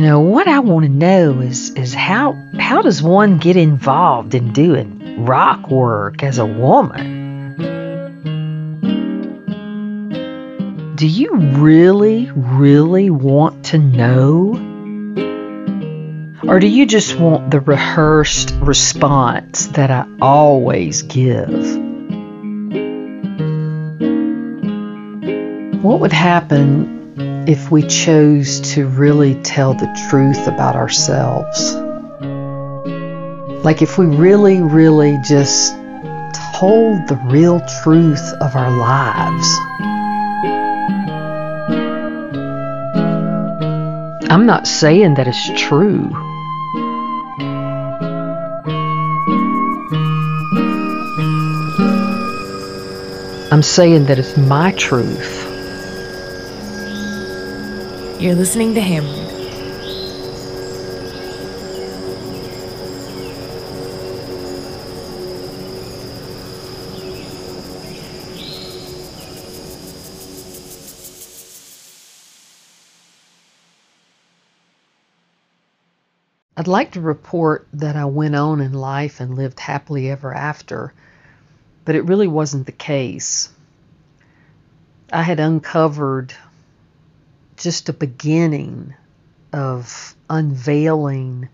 You know, what I want to know is is how how does one get involved in doing rock work as a woman? Do you really, really want to know? Or do you just want the rehearsed response that I always give? What would happen if we chose to really tell the truth about ourselves. Like if we really, really just told the real truth of our lives. I'm not saying that it's true. I'm saying that it's my truth. You're listening to Hammered. I'd like to report that I went on in life and lived happily ever after, but it really wasn't the case. I had uncovered just a beginning of unveiling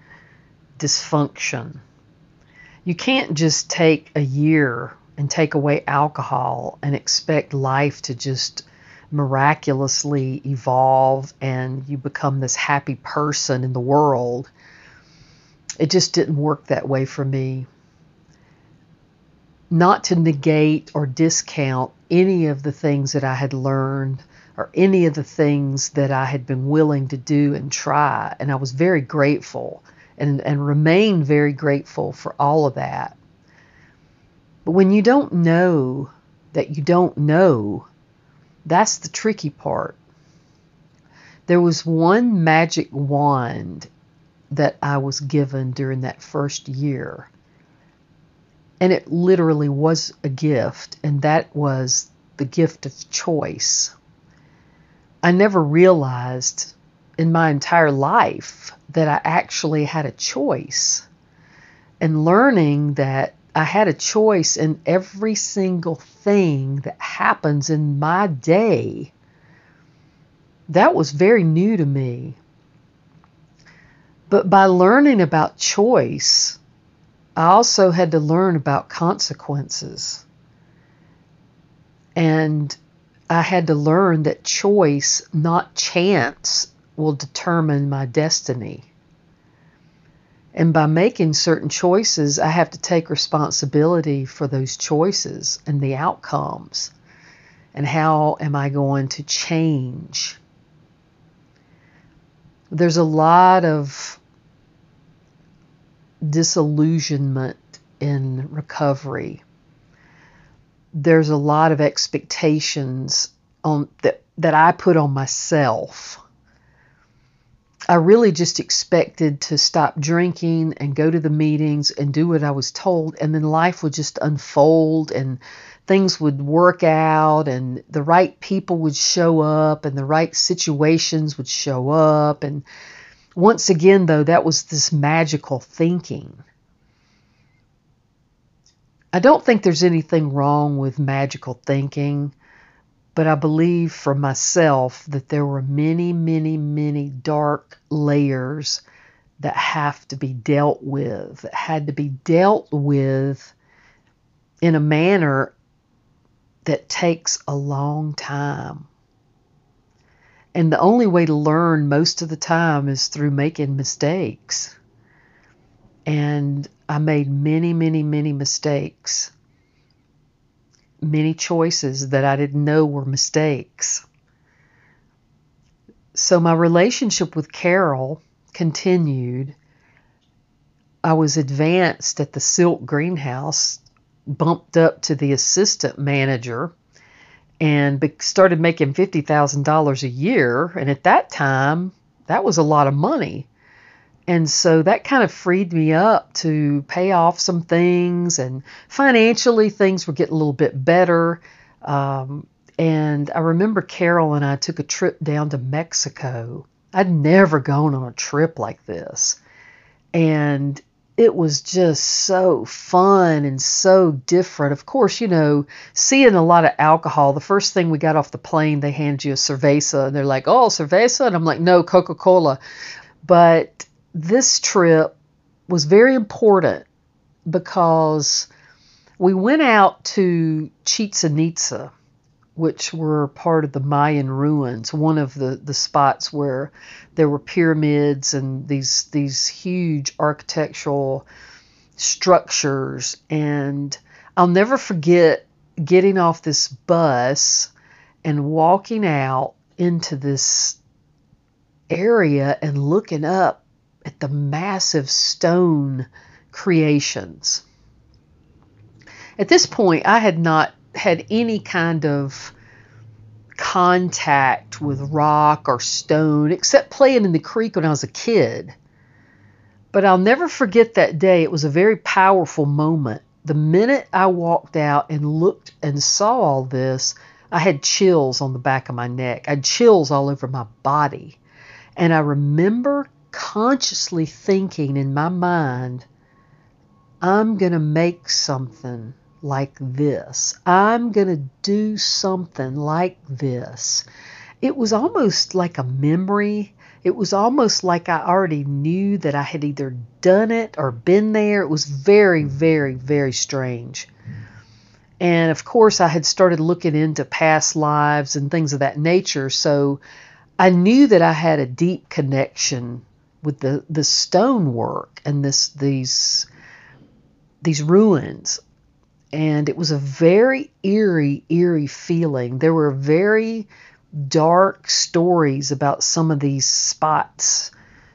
dysfunction. You can't just take a year and take away alcohol and expect life to just miraculously evolve and you become this happy person in the world. It just didn't work that way for me. Not to negate or discount any of the things that I had learned or any of the things that I had been willing to do and try. And I was very grateful and, and remain very grateful for all of that. But when you don't know that you don't know, that's the tricky part. There was one magic wand that I was given during that first year. And it literally was a gift, and that was the gift of choice. I never realized in my entire life that I actually had a choice. And learning that I had a choice in every single thing that happens in my day, that was very new to me. But by learning about choice, I also had to learn about consequences. And I had to learn that choice, not chance, will determine my destiny. And by making certain choices, I have to take responsibility for those choices and the outcomes. And how am I going to change? There's a lot of disillusionment in recovery there's a lot of expectations on that that I put on myself. I really just expected to stop drinking and go to the meetings and do what I was told and then life would just unfold and things would work out and the right people would show up and the right situations would show up and once again though that was this magical thinking I don't think there's anything wrong with magical thinking, but I believe for myself that there were many, many, many dark layers that have to be dealt with, that had to be dealt with in a manner that takes a long time. And the only way to learn most of the time is through making mistakes. And I made many, many, many mistakes, many choices that I didn't know were mistakes. So my relationship with Carol continued. I was advanced at the Silk Greenhouse, bumped up to the assistant manager, and started making $50,000 a year. And at that time, that was a lot of money. And so that kind of freed me up to pay off some things, and financially things were getting a little bit better. Um, and I remember Carol and I took a trip down to Mexico. I'd never gone on a trip like this. And it was just so fun and so different. Of course, you know, seeing a lot of alcohol, the first thing we got off the plane, they hand you a cerveza and they're like, oh, cerveza? And I'm like, no, Coca Cola. But this trip was very important because we went out to Chichen Itza, which were part of the Mayan ruins, one of the, the spots where there were pyramids and these these huge architectural structures. And I'll never forget getting off this bus and walking out into this area and looking up at the massive stone creations. At this point, I had not had any kind of contact with rock or stone except playing in the creek when I was a kid. But I'll never forget that day. It was a very powerful moment. The minute I walked out and looked and saw all this, I had chills on the back of my neck. I had chills all over my body. And I remember consciously thinking in my mind, I'm going to make something like this. I'm going to do something like this. It was almost like a memory. It was almost like I already knew that I had either done it or been there. It was very, very, very strange. And of course, I had started looking into past lives and things of that nature. So I knew that I had a deep connection with the, the stonework and this these these ruins and it was a very eerie, eerie feeling. There were very dark stories about some of these spots,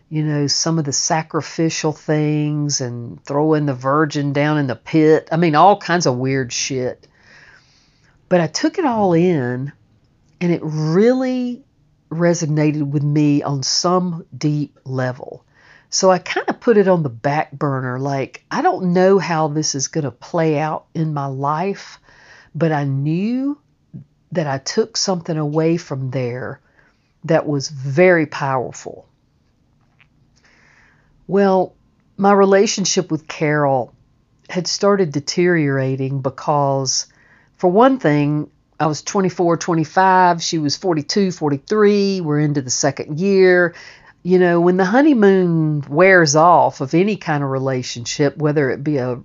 you know, some of the sacrificial things and throwing the virgin down in the pit. I mean, all kinds of weird shit. But I took it all in, and it really resonated with me on some deep level. So I kind of put it on the back burner. Like, I don't know how this is going to play out in my life, but I knew that I took something away from there that was very powerful. Well, my relationship with Carol had started deteriorating because, for one thing, I was 24, 25, she was 42, 43, we're into the second year you know, when the honeymoon wears off of any kind of relationship, whether it be a,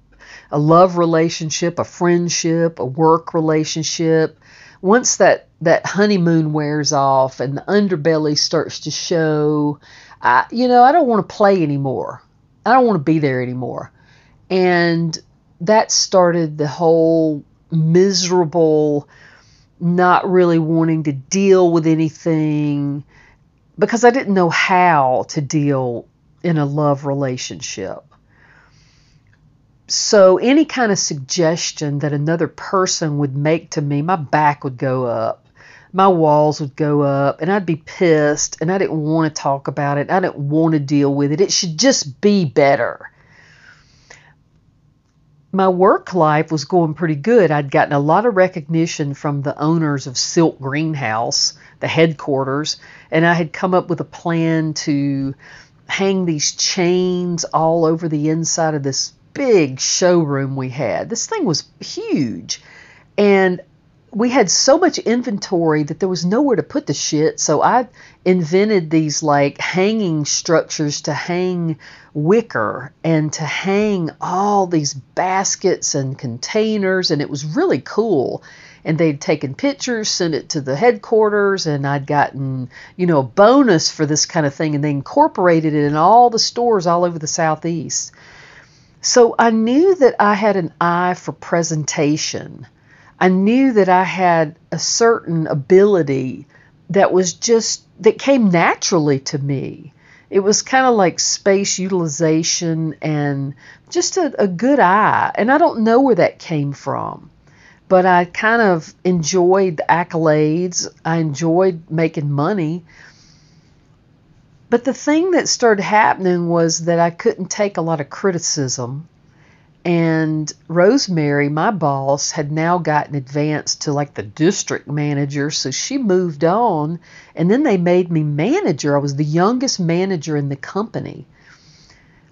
a love relationship, a friendship, a work relationship, once that, that honeymoon wears off and the underbelly starts to show, I, you know, I don't want to play anymore. I don't want to be there anymore. And that started the whole miserable, not really wanting to deal with anything because I didn't know how to deal in a love relationship. So, any kind of suggestion that another person would make to me, my back would go up, my walls would go up, and I'd be pissed, and I didn't want to talk about it. I didn't want to deal with it. It should just be better my work life was going pretty good. I'd gotten a lot of recognition from the owners of Silk Greenhouse, the headquarters, and I had come up with a plan to hang these chains all over the inside of this big showroom we had. This thing was huge. And we had so much inventory that there was nowhere to put the shit. So I invented these like hanging structures to hang wicker and to hang all these baskets and containers. And it was really cool. And they'd taken pictures, sent it to the headquarters, and I'd gotten, you know, a bonus for this kind of thing. And they incorporated it in all the stores all over the Southeast. So I knew that I had an eye for presentation I knew that I had a certain ability that was just that came naturally to me. It was kind of like space utilization and just a, a good eye. And I don't know where that came from, but I kind of enjoyed the accolades. I enjoyed making money. But the thing that started happening was that I couldn't take a lot of criticism And Rosemary, my boss, had now gotten advanced to like the district manager, so she moved on. And then they made me manager. I was the youngest manager in the company.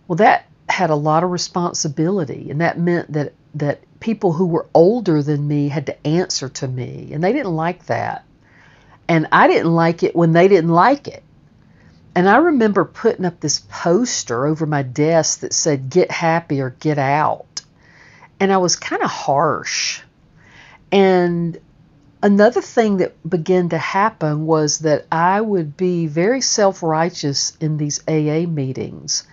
Well, that had a lot of responsibility, and that meant that that people who were older than me had to answer to me, and they didn't like that. And I didn't like it when they didn't like it. And I remember putting up this poster over my desk that said, Get happy or get out. And I was kind of harsh. And another thing that began to happen was that I would be very self righteous in these AA meetings.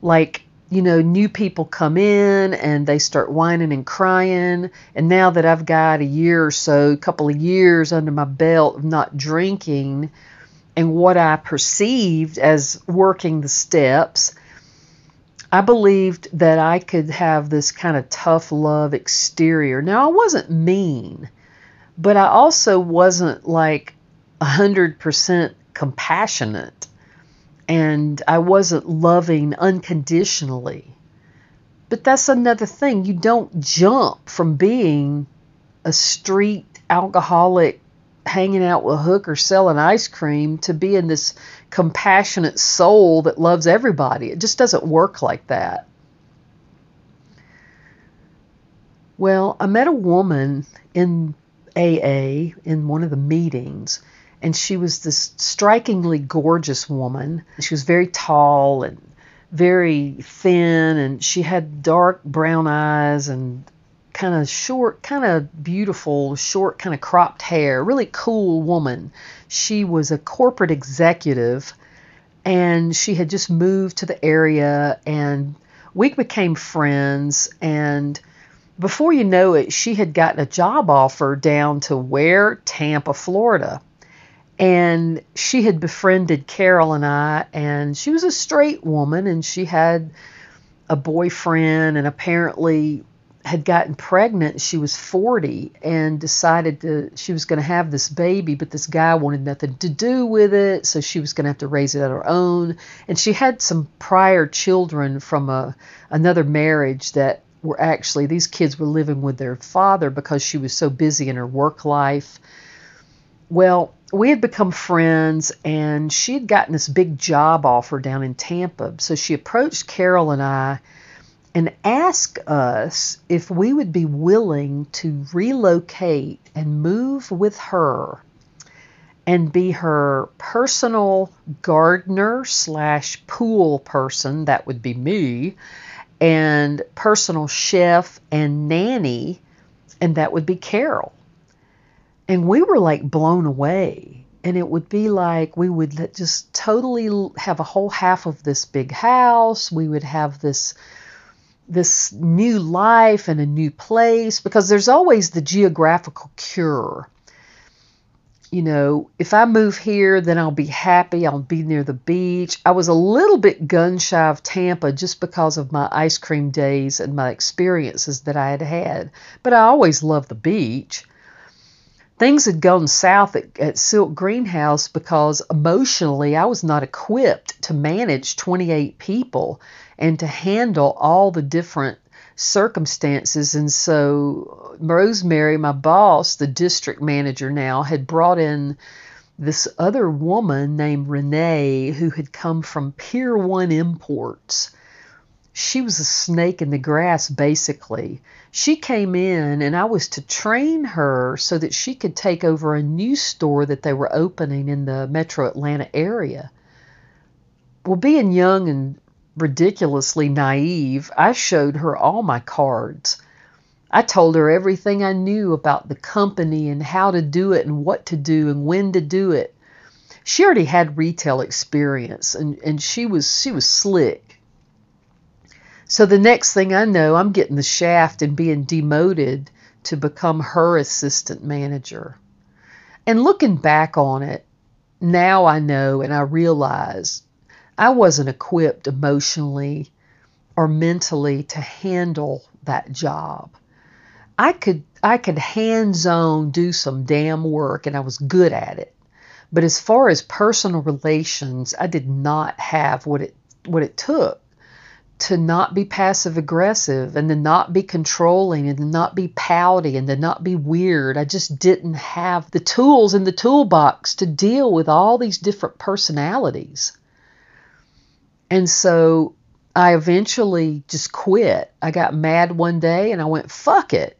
Like, you know, new people come in and they start whining and crying. And now that I've got a year or so, a couple of years under my belt of not drinking, and what I perceived as working the steps, I believed that I could have this kind of tough love exterior. Now, I wasn't mean, but I also wasn't like 100% compassionate, and I wasn't loving unconditionally. But that's another thing. You don't jump from being a street alcoholic hanging out with hookers selling ice cream to being this compassionate soul that loves everybody. It just doesn't work like that. Well, I met a woman in AA in one of the meetings, and she was this strikingly gorgeous woman. She was very tall and very thin, and she had dark brown eyes and kind of short, kind of beautiful, short, kind of cropped hair, really cool woman. She was a corporate executive and she had just moved to the area and we became friends and before you know it, she had gotten a job offer down to where? Tampa, Florida. And she had befriended Carol and I, and she was a straight woman, and she had a boyfriend, and apparently had gotten pregnant. She was 40 and decided to she was going to have this baby, but this guy wanted nothing to do with it, so she was going to have to raise it on her own. And she had some prior children from a another marriage that were actually these kids were living with their father because she was so busy in her work life. Well, we had become friends and she had gotten this big job offer down in Tampa. So she approached Carol and I and ask us if we would be willing to relocate and move with her and be her personal gardener slash pool person, that would be me, and personal chef and nanny, and that would be Carol. And we were like blown away. And it would be like we would just totally have a whole half of this big house. We would have this this new life and a new place because there's always the geographical cure. You know, if I move here, then I'll be happy. I'll be near the beach. I was a little bit gun shy of Tampa just because of my ice cream days and my experiences that I had had. But I always loved the beach. Things had gone south at, at Silk Greenhouse because emotionally I was not equipped to manage 28 people and to handle all the different circumstances. And so Rosemary, my boss, the district manager now, had brought in this other woman named Renee who had come from Pier 1 Imports. She was a snake in the grass, basically. She came in, and I was to train her so that she could take over a new store that they were opening in the metro Atlanta area. Well, being young and ridiculously naive, I showed her all my cards. I told her everything I knew about the company and how to do it and what to do and when to do it. She already had retail experience and, and she was she was slick. So the next thing I know, I'm getting the shaft and being demoted to become her assistant manager. And looking back on it, now I know and I realize I wasn't equipped emotionally or mentally to handle that job. I could I could hands on do some damn work and I was good at it. But as far as personal relations, I did not have what it what it took to not be passive aggressive and to not be controlling and to not be pouty and to not be weird. I just didn't have the tools in the toolbox to deal with all these different personalities. And so I eventually just quit. I got mad one day and I went, fuck it.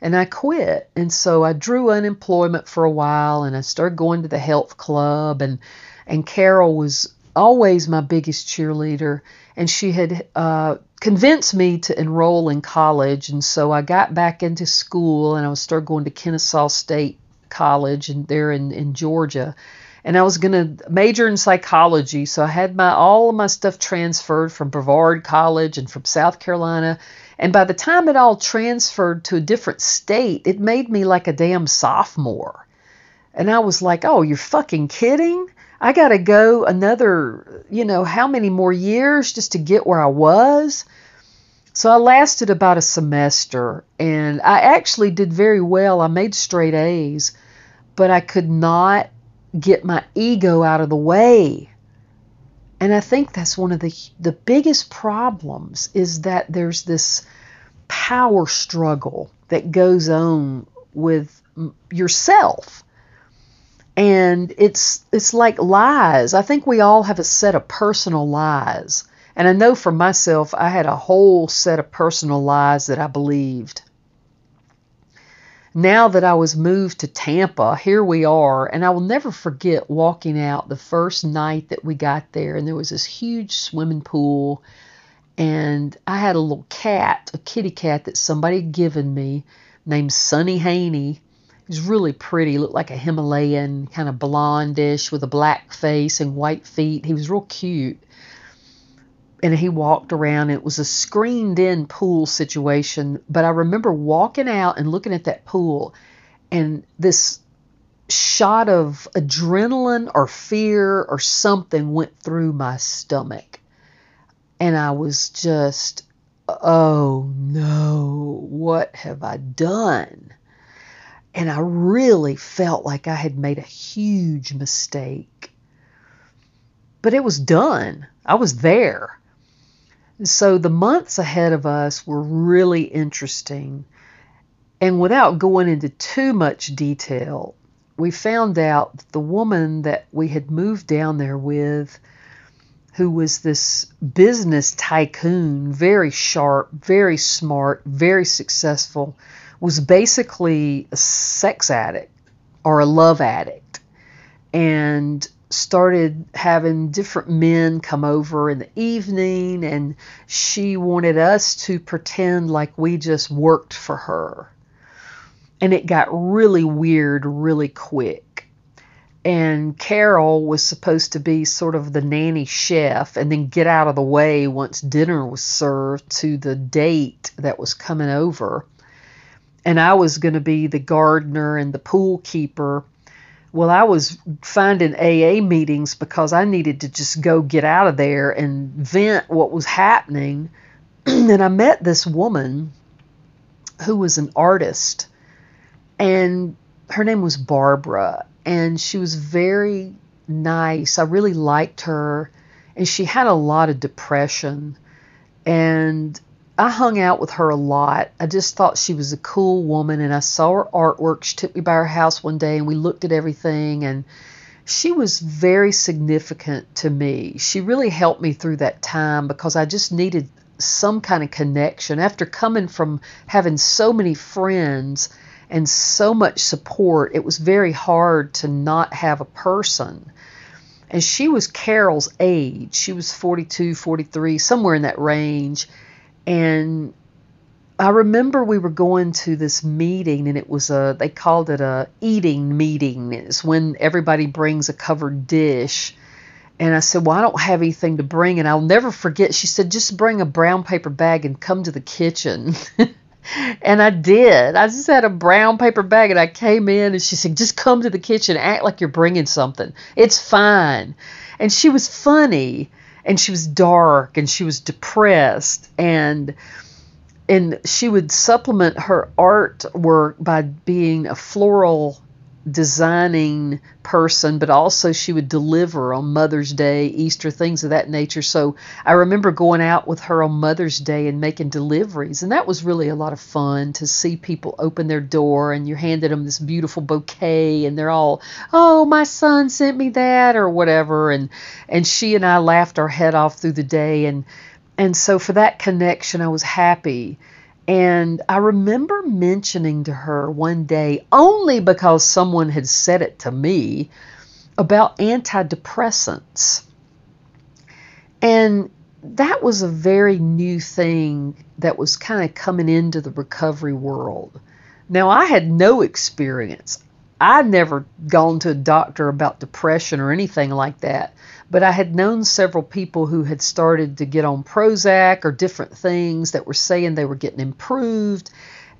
And I quit. And so I drew unemployment for a while and I started going to the health club and and Carol was always my biggest cheerleader and she had uh, convinced me to enroll in college, and so I got back into school, and I was started going to Kennesaw State College, and there in in Georgia, and I was going to major in psychology, so I had my all of my stuff transferred from Brevard College and from South Carolina. And by the time it all transferred to a different state, it made me like a damn sophomore. And I was like, oh, you're fucking kidding? I got to go another, you know, how many more years just to get where I was. So I lasted about a semester and I actually did very well. I made straight A's, but I could not get my ego out of the way. And I think that's one of the the biggest problems is that there's this power struggle that goes on with yourself and it's it's like lies. I think we all have a set of personal lies. And I know for myself I had a whole set of personal lies that I believed. Now that I was moved to Tampa, here we are, and I will never forget walking out the first night that we got there and there was this huge swimming pool and I had a little cat, a kitty cat that somebody had given me named Sunny Haney He's really pretty, looked like a Himalayan, kind of blondish with a black face and white feet. He was real cute. And he walked around. It was a screened in pool situation. But I remember walking out and looking at that pool, and this shot of adrenaline or fear or something went through my stomach. And I was just, oh no, what have I done? And I really felt like I had made a huge mistake. But it was done. I was there. So the months ahead of us were really interesting. And without going into too much detail, we found out that the woman that we had moved down there with, who was this business tycoon, very sharp, very smart, very successful, was basically a sex addict or a love addict and started having different men come over in the evening and she wanted us to pretend like we just worked for her. And it got really weird really quick. And Carol was supposed to be sort of the nanny chef and then get out of the way once dinner was served to the date that was coming over and I was going to be the gardener and the pool keeper. Well, I was finding AA meetings because I needed to just go get out of there and vent what was happening. and I met this woman who was an artist, and her name was Barbara, and she was very nice. I really liked her, and she had a lot of depression. And I hung out with her a lot. I just thought she was a cool woman, and I saw her artwork. She took me by her house one day, and we looked at everything, and she was very significant to me. She really helped me through that time because I just needed some kind of connection. After coming from having so many friends and so much support, it was very hard to not have a person. And she was Carol's age. She was 42, 43, somewhere in that range and I remember we were going to this meeting and it was a they called it a eating meeting. It's when everybody brings a covered dish. And I said, Well, I don't have anything to bring. And I'll never forget, she said, Just bring a brown paper bag and come to the kitchen. and I did. I just had a brown paper bag and I came in and she said, Just come to the kitchen, act like you're bringing something. It's fine. And she was funny and she was dark and she was depressed. And and she would supplement her artwork by being a floral designing person, but also she would deliver on Mother's Day, Easter, things of that nature. So I remember going out with her on Mother's Day and making deliveries, and that was really a lot of fun to see people open their door and you handed them this beautiful bouquet, and they're all, "Oh, my son sent me that," or whatever, and and she and I laughed our head off through the day, and and so for that connection, I was happy. And I remember mentioning to her one day, only because someone had said it to me, about antidepressants. And that was a very new thing that was kind of coming into the recovery world. Now, I had no experience. I'd never gone to a doctor about depression or anything like that. But I had known several people who had started to get on Prozac or different things that were saying they were getting improved.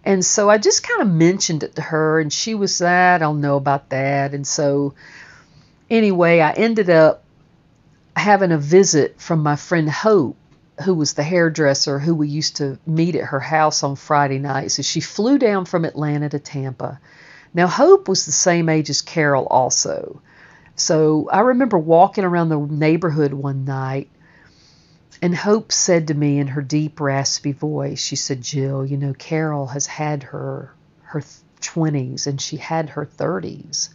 And so I just kind of mentioned it to her, and she was, ah, I don't know about that. And so, anyway, I ended up having a visit from my friend Hope, who was the hairdresser who we used to meet at her house on Friday nights. So she flew down from Atlanta to Tampa. Now, Hope was the same age as Carol, also. So I remember walking around the neighborhood one night, and Hope said to me in her deep, raspy voice, she said, Jill, you know, Carol has had her her 20s and she had her 30s.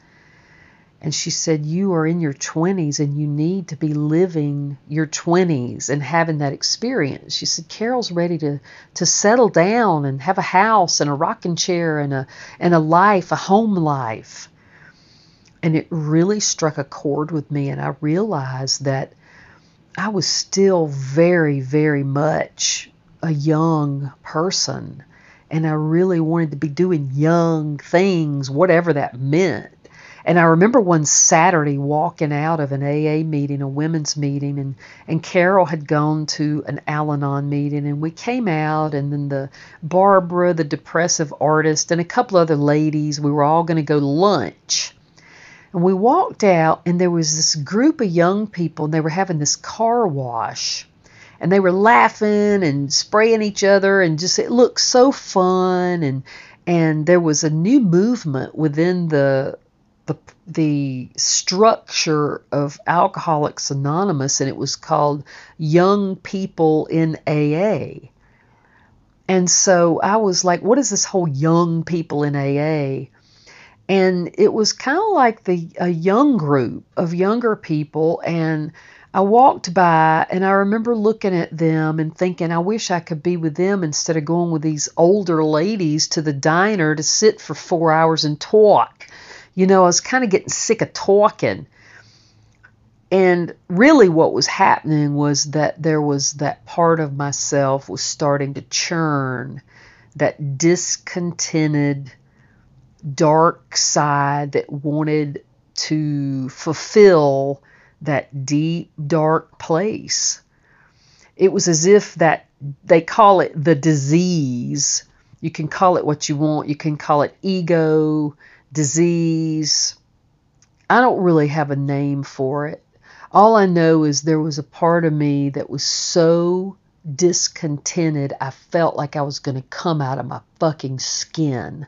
And she said, You are in your 20s and you need to be living your 20s and having that experience. She said, Carol's ready to, to settle down and have a house and a rocking chair and a, and a life, a home life. And it really struck a chord with me, and I realized that I was still very, very much a young person. And I really wanted to be doing young things, whatever that meant. And I remember one Saturday walking out of an AA meeting, a women's meeting, and, and Carol had gone to an Al Anon meeting, and we came out, and then the Barbara, the depressive artist, and a couple other ladies, we were all going to go to lunch. And we walked out, and there was this group of young people, and they were having this car wash. And they were laughing and spraying each other, and just it looked so fun. And and there was a new movement within the the the structure of Alcoholics Anonymous, and it was called Young People in AA. And so I was like, what is this whole young people in AA? and it was kind of like the a young group of younger people and I walked by and I remember looking at them and thinking I wish I could be with them instead of going with these older ladies to the diner to sit for 4 hours and talk. You know, I was kind of getting sick of talking. And really what was happening was that there was that part of myself was starting to churn, that discontented dark side that wanted to fulfill that deep, dark place. It was as if that they call it the disease. You can call it what you want. You can call it ego, disease. I don't really have a name for it. All I know is there was a part of me that was so discontented, I felt like I was going to come out of my fucking skin.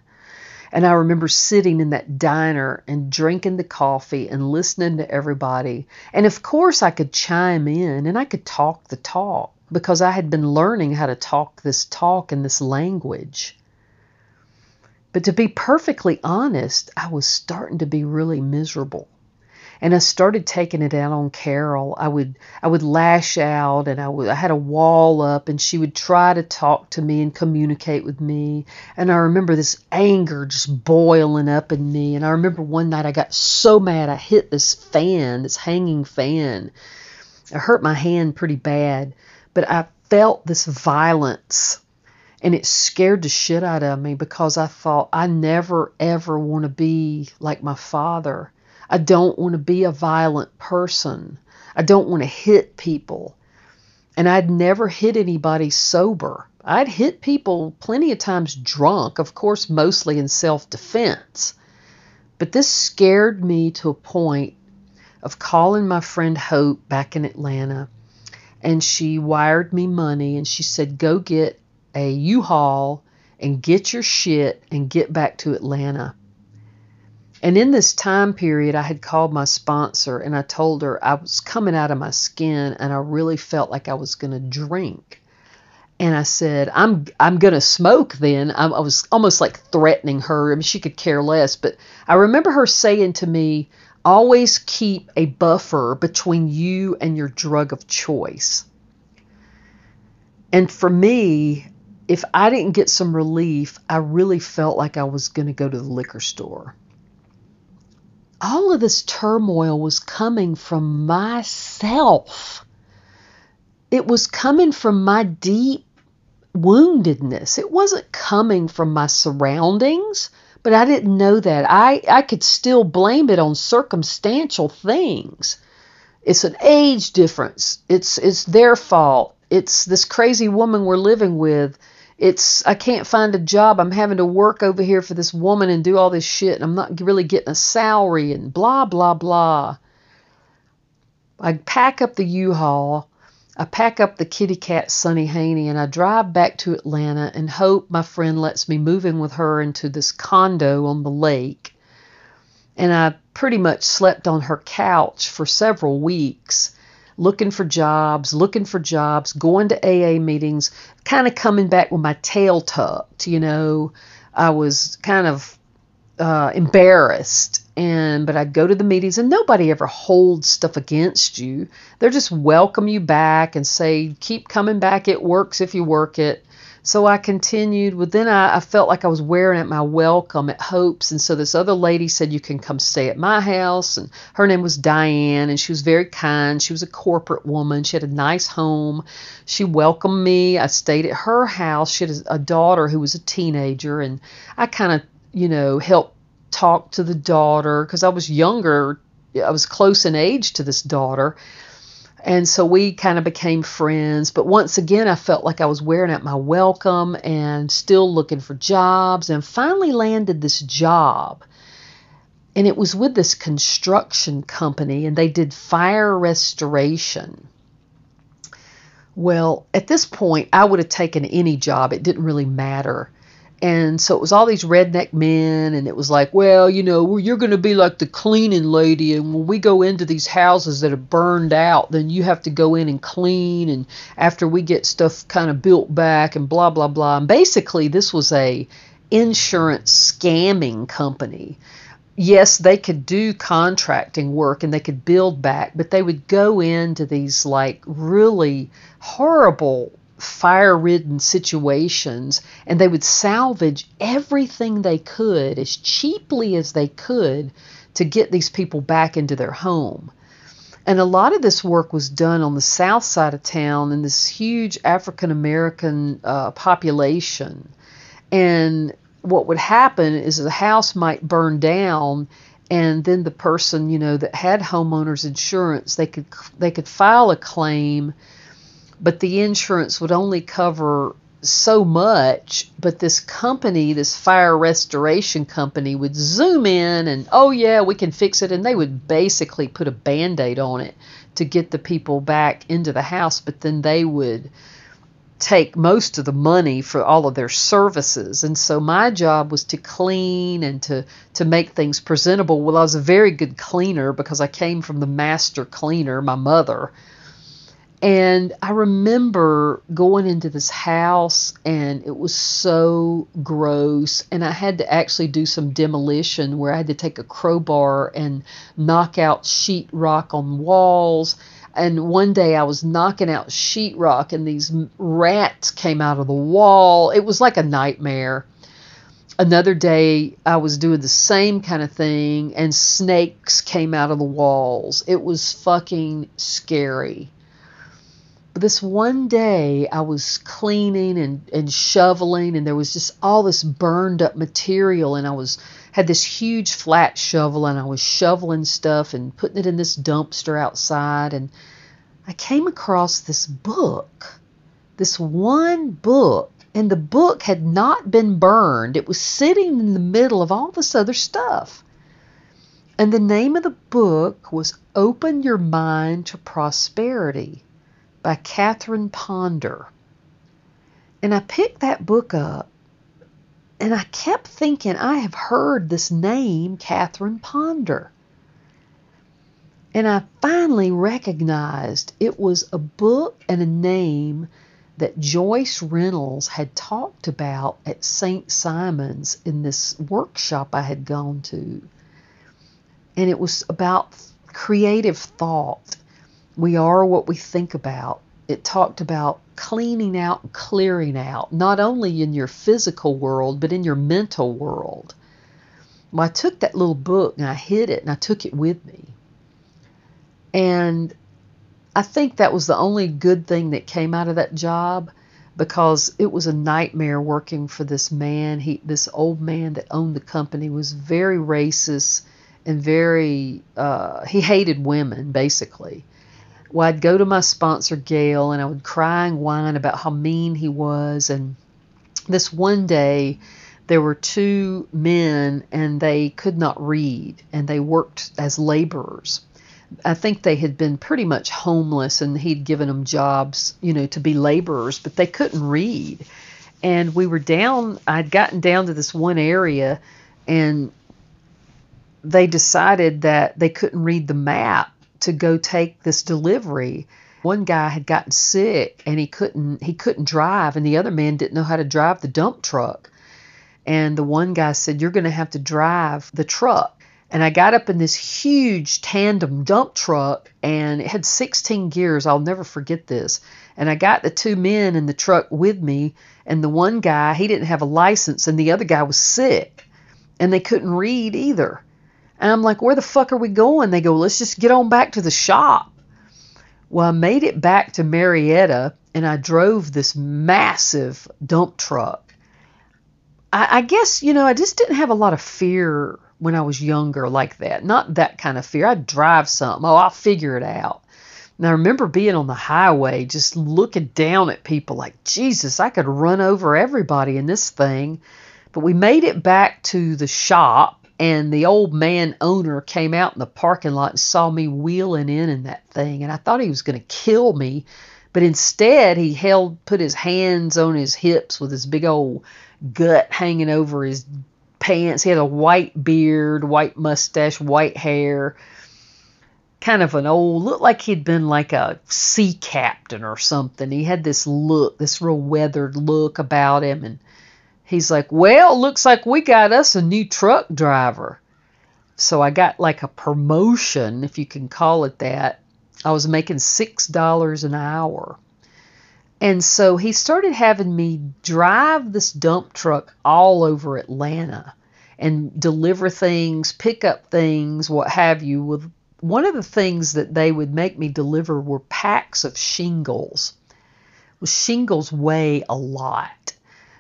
And I remember sitting in that diner and drinking the coffee and listening to everybody. And of course, I could chime in and I could talk the talk because I had been learning how to talk this talk in this language. But to be perfectly honest, I was starting to be really miserable and I started taking it out on Carol. I would I would lash out and I would I had a wall up and she would try to talk to me and communicate with me. And I remember this anger just boiling up in me. And I remember one night I got so mad I hit this fan, this hanging fan. I hurt my hand pretty bad, but I felt this violence and it scared the shit out of me because I thought I never ever want to be like my father. I don't want to be a violent person. I don't want to hit people. And I'd never hit anybody sober. I'd hit people plenty of times drunk, of course, mostly in self defense. But this scared me to a point of calling my friend Hope back in Atlanta. And she wired me money and she said, Go get a U Haul and get your shit and get back to Atlanta. And in this time period, I had called my sponsor and I told her I was coming out of my skin and I really felt like I was going to drink. And I said, I'm I'm going to smoke then. I, I was almost like threatening her. I mean, she could care less. But I remember her saying to me, always keep a buffer between you and your drug of choice. And for me, if I didn't get some relief, I really felt like I was going to go to the liquor store. All of this turmoil was coming from myself. It was coming from my deep woundedness. It wasn't coming from my surroundings, but I didn't know that. I, I could still blame it on circumstantial things. It's an age difference. It's it's their fault. It's this crazy woman we're living with it's I can't find a job. I'm having to work over here for this woman and do all this shit and I'm not really getting a salary and blah blah blah. I pack up the U-Haul, I pack up the kitty cat Sunny Haney and I drive back to Atlanta and hope my friend lets me move in with her into this condo on the lake. And I pretty much slept on her couch for several weeks looking for jobs, looking for jobs, going to AA meetings, kind of coming back with my tail tucked. You know, I was kind of uh, embarrassed. And but I'd go to the meetings and nobody ever holds stuff against you. They're just welcome you back and say, keep coming back. It works if you work it. So I continued. Well, then I, I, felt like I was wearing out my welcome at Hope's. And so this other lady said, You can come stay at my house. And her name was Diane, and she was very kind. She was a corporate woman. She had a nice home. She welcomed me. I stayed at her house. She had a daughter who was a teenager, and I kind of, you know, helped talk to the daughter because I was younger. I was close in age to this daughter. And so we kind of became friends. But once again, I felt like I was wearing out my welcome and still looking for jobs and finally landed this job. And it was with this construction company, and they did fire restoration. Well, at this point, I would have taken any job. It didn't really matter. And so it was all these redneck men, and it was like, well, you know, you're going to be like the cleaning lady, and when we go into these houses that are burned out, then you have to go in and clean, and after we get stuff kind of built back, and blah blah blah. And basically, this was a insurance scamming company. Yes, they could do contracting work and they could build back, but they would go into these like really horrible fire ridden situations and they would salvage everything they could as cheaply as they could to get these people back into their home. And a lot of this work was done on the south side of town in this huge African American uh, population. And what would happen is the house might burn down and then the person you know that had homeowners insurance they could they could file a claim but the insurance would only cover so much but this company this fire restoration company would zoom in and oh yeah we can fix it and they would basically put a band-aid on it to get the people back into the house but then they would take most of the money for all of their services. And so my job was to clean and to to make things presentable. Well I was a very good cleaner because I came from the master cleaner my mother and I remember going into this house and it was so gross. And I had to actually do some demolition where I had to take a crowbar and knock out sheetrock on walls. And one day I was knocking out sheetrock and these rats came out of the wall. It was like a nightmare. Another day I was doing the same kind of thing and snakes came out of the walls. It was fucking scary this one day I was cleaning and, and shoveling and there was just all this burned up material and I was had this huge flat shovel and I was shoveling stuff and putting it in this dumpster outside and I came across this book. This one book and the book had not been burned. It was sitting in the middle of all this other stuff. And the name of the book was Open Your Mind to Prosperity by Catherine Ponder. And I picked that book up and I kept thinking, I have heard this name, Catherine Ponder. And I finally recognized it was a book and a name that Joyce Reynolds had talked about at St. Simon's in this workshop I had gone to. And it was about creative thought. We are what we think about. It talked about cleaning out clearing out, not only in your physical world, but in your mental world. Well, I took that little book and I hid it and I took it with me. And I think that was the only good thing that came out of that job because it was a nightmare working for this man. He, this old man that owned the company, was very racist and very. Uh, he hated women, basically. Well, I'd go to my sponsor Gail, and I would cry and whine about how mean he was. And this one day, there were two men, and they could not read, and they worked as laborers I think they had been pretty much homeless and he'd given them jobs, you know, to be laborers, but they couldn't read. And we were down, I'd gotten down to this one area and they decided that they couldn't read the map to go take this delivery. One guy had gotten sick and he couldn't he couldn't drive and the other man didn't know how to drive the dump truck. And the one guy said, You're going to have to drive the truck. And I got up in this huge tandem dump truck and it had 16 gears. I'll never forget this. And I got the two men in the truck with me. And the one guy, he didn't have a license, and the other guy was sick. And they couldn't read either. And I'm like, where the fuck are we going? They go, let's just get on back to the shop. Well, I made it back to Marietta and I drove this massive dump truck. I, I guess, you know, I just didn't have a lot of fear when I was younger like that. Not that kind of fear. I'd drive something. Oh, I'll figure it out. And I remember being on the highway just looking down at people like, Jesus, I could run over everybody in this thing. But we made it back to the shop, and the old man owner came out in the parking lot and saw me wheeling in in that thing. And I thought he was going to kill me. But instead, he held, put his hands on his hips with his big old gut hanging over his pants. He had a white beard, white mustache, white hair. Kind of an old, looked like he'd been like a sea captain or something. He had this look, this real weathered look about him. And he's like, Well, looks like we got us a new truck driver. So I got like a promotion, if you can call it that. I was making $6 an hour. And so he started having me drive this dump truck all over Atlanta and deliver things, pick up things, what have you. With one of the things that they would make me deliver were packs of shingles. Well, shingles weigh a lot.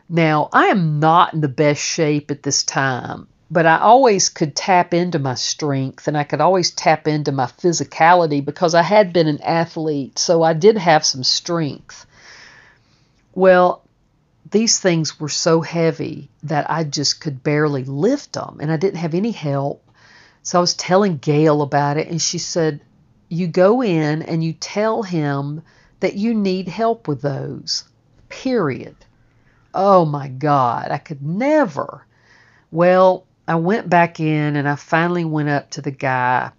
Now, I am not in the best shape at this time, but I always could tap into my strength and I could always tap into my physicality because I had been an athlete, so I did have some strength. Well, these things were so heavy that I just could barely lift them and I didn't have any help. So I was telling Gail about it and she said, You go in and you tell him that you need help with those. Period. Oh my God, I could never. Well, I went back in and I finally went up to the guy.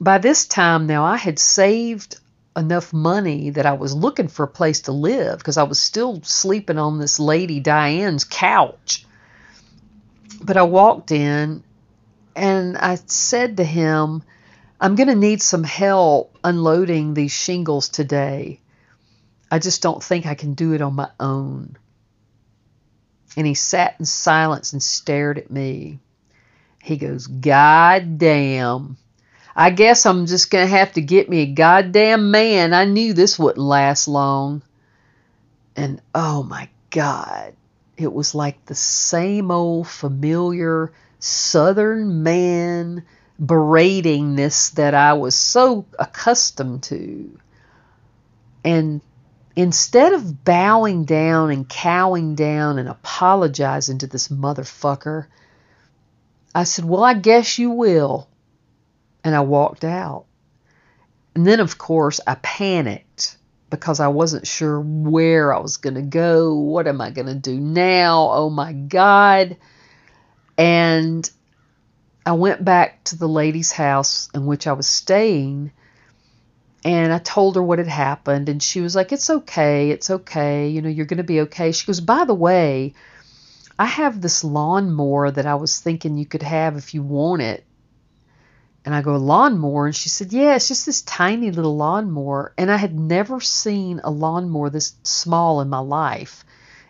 By this time now, I had saved enough money that I was looking for a place to live because I was still sleeping on this lady Diane's couch. But I walked in and I said to him, I'm going to need some help unloading these shingles today. I just don't think I can do it on my own. And he sat in silence and stared at me. He goes, God damn. I guess I'm just going to have to get me a goddamn man. I knew this wouldn't last long. And oh my God, it was like the same old familiar southern man beratingness that I was so accustomed to. And instead of bowing down and cowing down and apologizing to this motherfucker, I said, Well, I guess you will and I walked out. And then, of course, I panicked because I wasn't sure where I was going to go. What am I going to do now? Oh my God. And I went back to the lady's house in which I was staying and I told her what had happened and she was like it's okay it's okay you know you're going to be okay. She goes by the way I have this lawnmower that I was thinking you could have if you want it. And I go lawnmower? And she said yeah it's just this tiny little lawnmower and I had never seen a lawnmower this small in my life.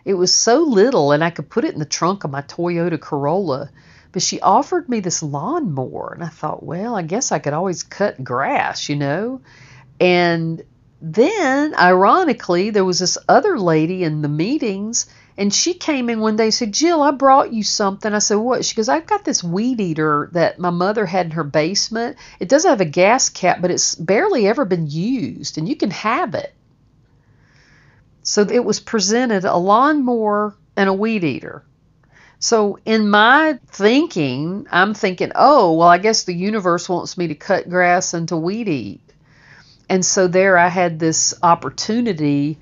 It was so little and I could put it in the trunk of my Toyota Corolla but she offered me this lawnmower. And I thought well I guess I could always cut grass you know and then, ironically, there was this other lady in the meetings, and she came in one day and said, Jill, I brought you something. I said, What? She goes, I've got this weed eater that my mother had in her basement. It does have a gas cap, but it's barely ever been used, and you can have it. So it was presented a lawnmower and a weed eater. So in my thinking, I'm thinking, oh, well, I guess the universe wants me to cut grass and to weed eat. And so there I had this opportunity.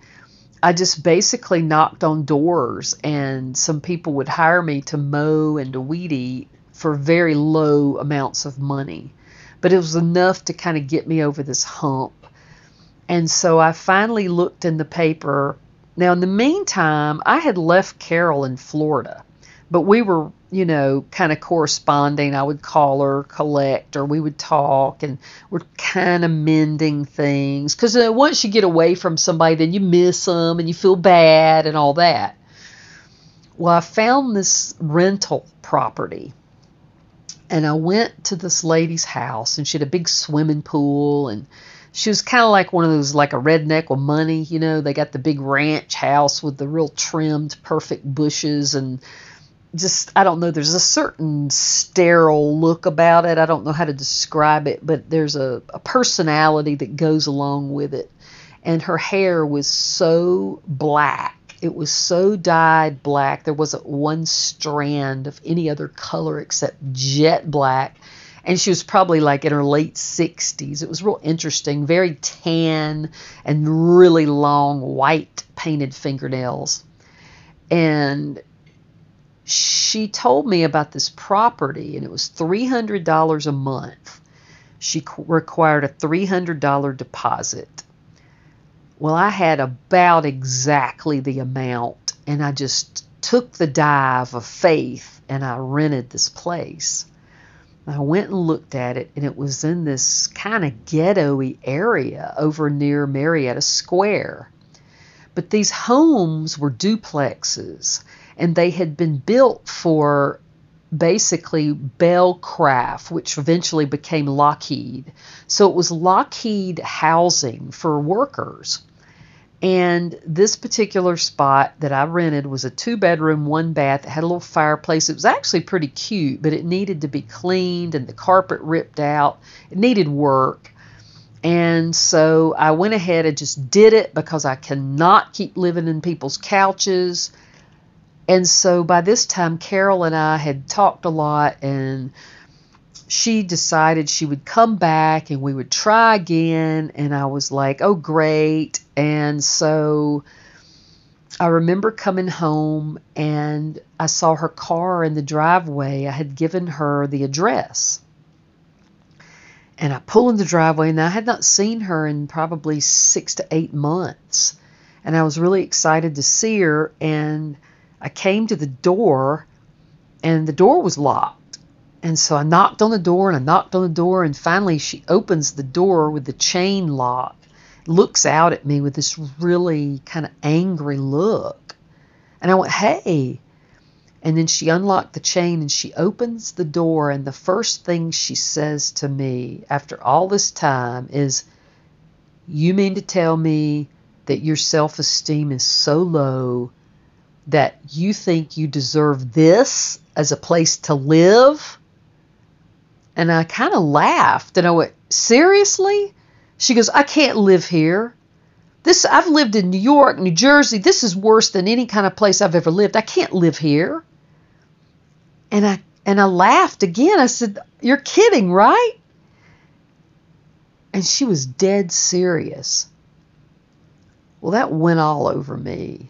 I just basically knocked on doors, and some people would hire me to mow and to weed eat for very low amounts of money. But it was enough to kind of get me over this hump. And so I finally looked in the paper. Now, in the meantime, I had left Carol in Florida, but we were you know, kind of corresponding. I would call her, collect, or we would talk, and we're kind of mending things. Because uh, once you get away from somebody, then you miss them and you feel bad and all that. Well, I found this rental property, and I went to this lady's house, and she had a big swimming pool, and she was kind of like one of those, like a redneck with money, you know. They got the big ranch house with the real trimmed, perfect bushes and just I don't know. There's a certain sterile look about it. I don't know how to describe it, but there's a, a personality that goes along with it. And her hair was so black. It was so dyed black. There wasn't one strand of any other color except jet black. And she was probably like in her late 60s. It was real interesting, very tan and really long white painted fingernails. And she told me about this property, and it was $300 a month. She required a $300 deposit. Well, I had about exactly the amount, and I just took the dive of faith and I rented this place. I went and looked at it, and it was in this kind of ghetto area over near Marietta Square. But these homes were duplexes, and they had been built for basically Bell Craft, which eventually became Lockheed. So it was Lockheed housing for workers. And this particular spot that I rented was a two bedroom, one bath. It had a little fireplace. It was actually pretty cute, but it needed to be cleaned and the carpet ripped out. It needed work. And so I went ahead and just did it because I cannot keep living in people's couches. And so by this time, Carol and I had talked a lot, and she decided she would come back and we would try again. And I was like, oh, great. And so I remember coming home and I saw her car in the driveway. I had given her the address. And I pull in the driveway, and I had not seen her in probably six to eight months. And I was really excited to see her. And I came to the door and the door was locked. And so I knocked on the door and I knocked on the door and finally she opens the door with the chain lock, looks out at me with this really kind of angry look. And I went, "Hey." And then she unlocked the chain and she opens the door and the first thing she says to me after all this time is, "You mean to tell me that your self-esteem is so low that you think you deserve this as a place to live? And I kind of laughed and I went, Seriously? She goes, I can't live here. This I've lived in New York, New Jersey. This is worse than any kind of place I've ever lived. I can't live here. And I and I laughed again. I said, You're kidding, right? And she was dead serious. Well, that went all over me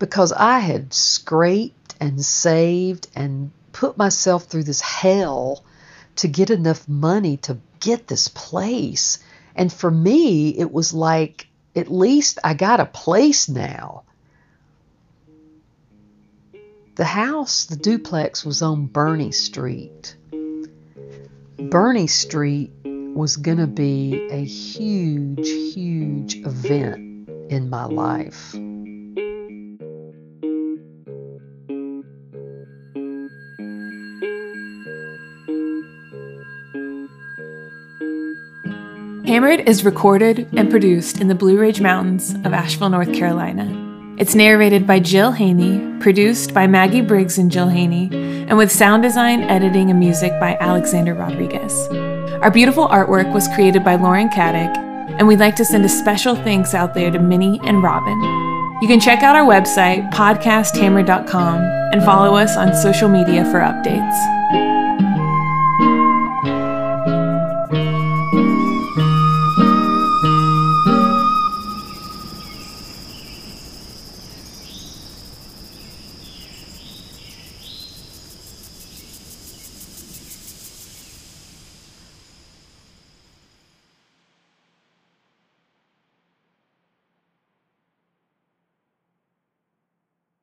because I had scraped and saved and put myself through this hell to get enough money to get this place. And for me, it was like, at least I got a place now. The house, the duplex, was on Bernie Street. Bernie Street was going to be a huge, huge event in my life. Hammered is recorded and produced in the Blue Ridge Mountains of Asheville, North Carolina. It's narrated by Jill Haney, produced by Maggie Briggs and Jill Haney, and with sound design, editing, and music by Alexander Rodriguez. Our beautiful artwork was created by Lauren Caddick, and we'd like to send a special thanks out there to Minnie and Robin. You can check out our website, podcasthammer.com, and follow us on social media for updates.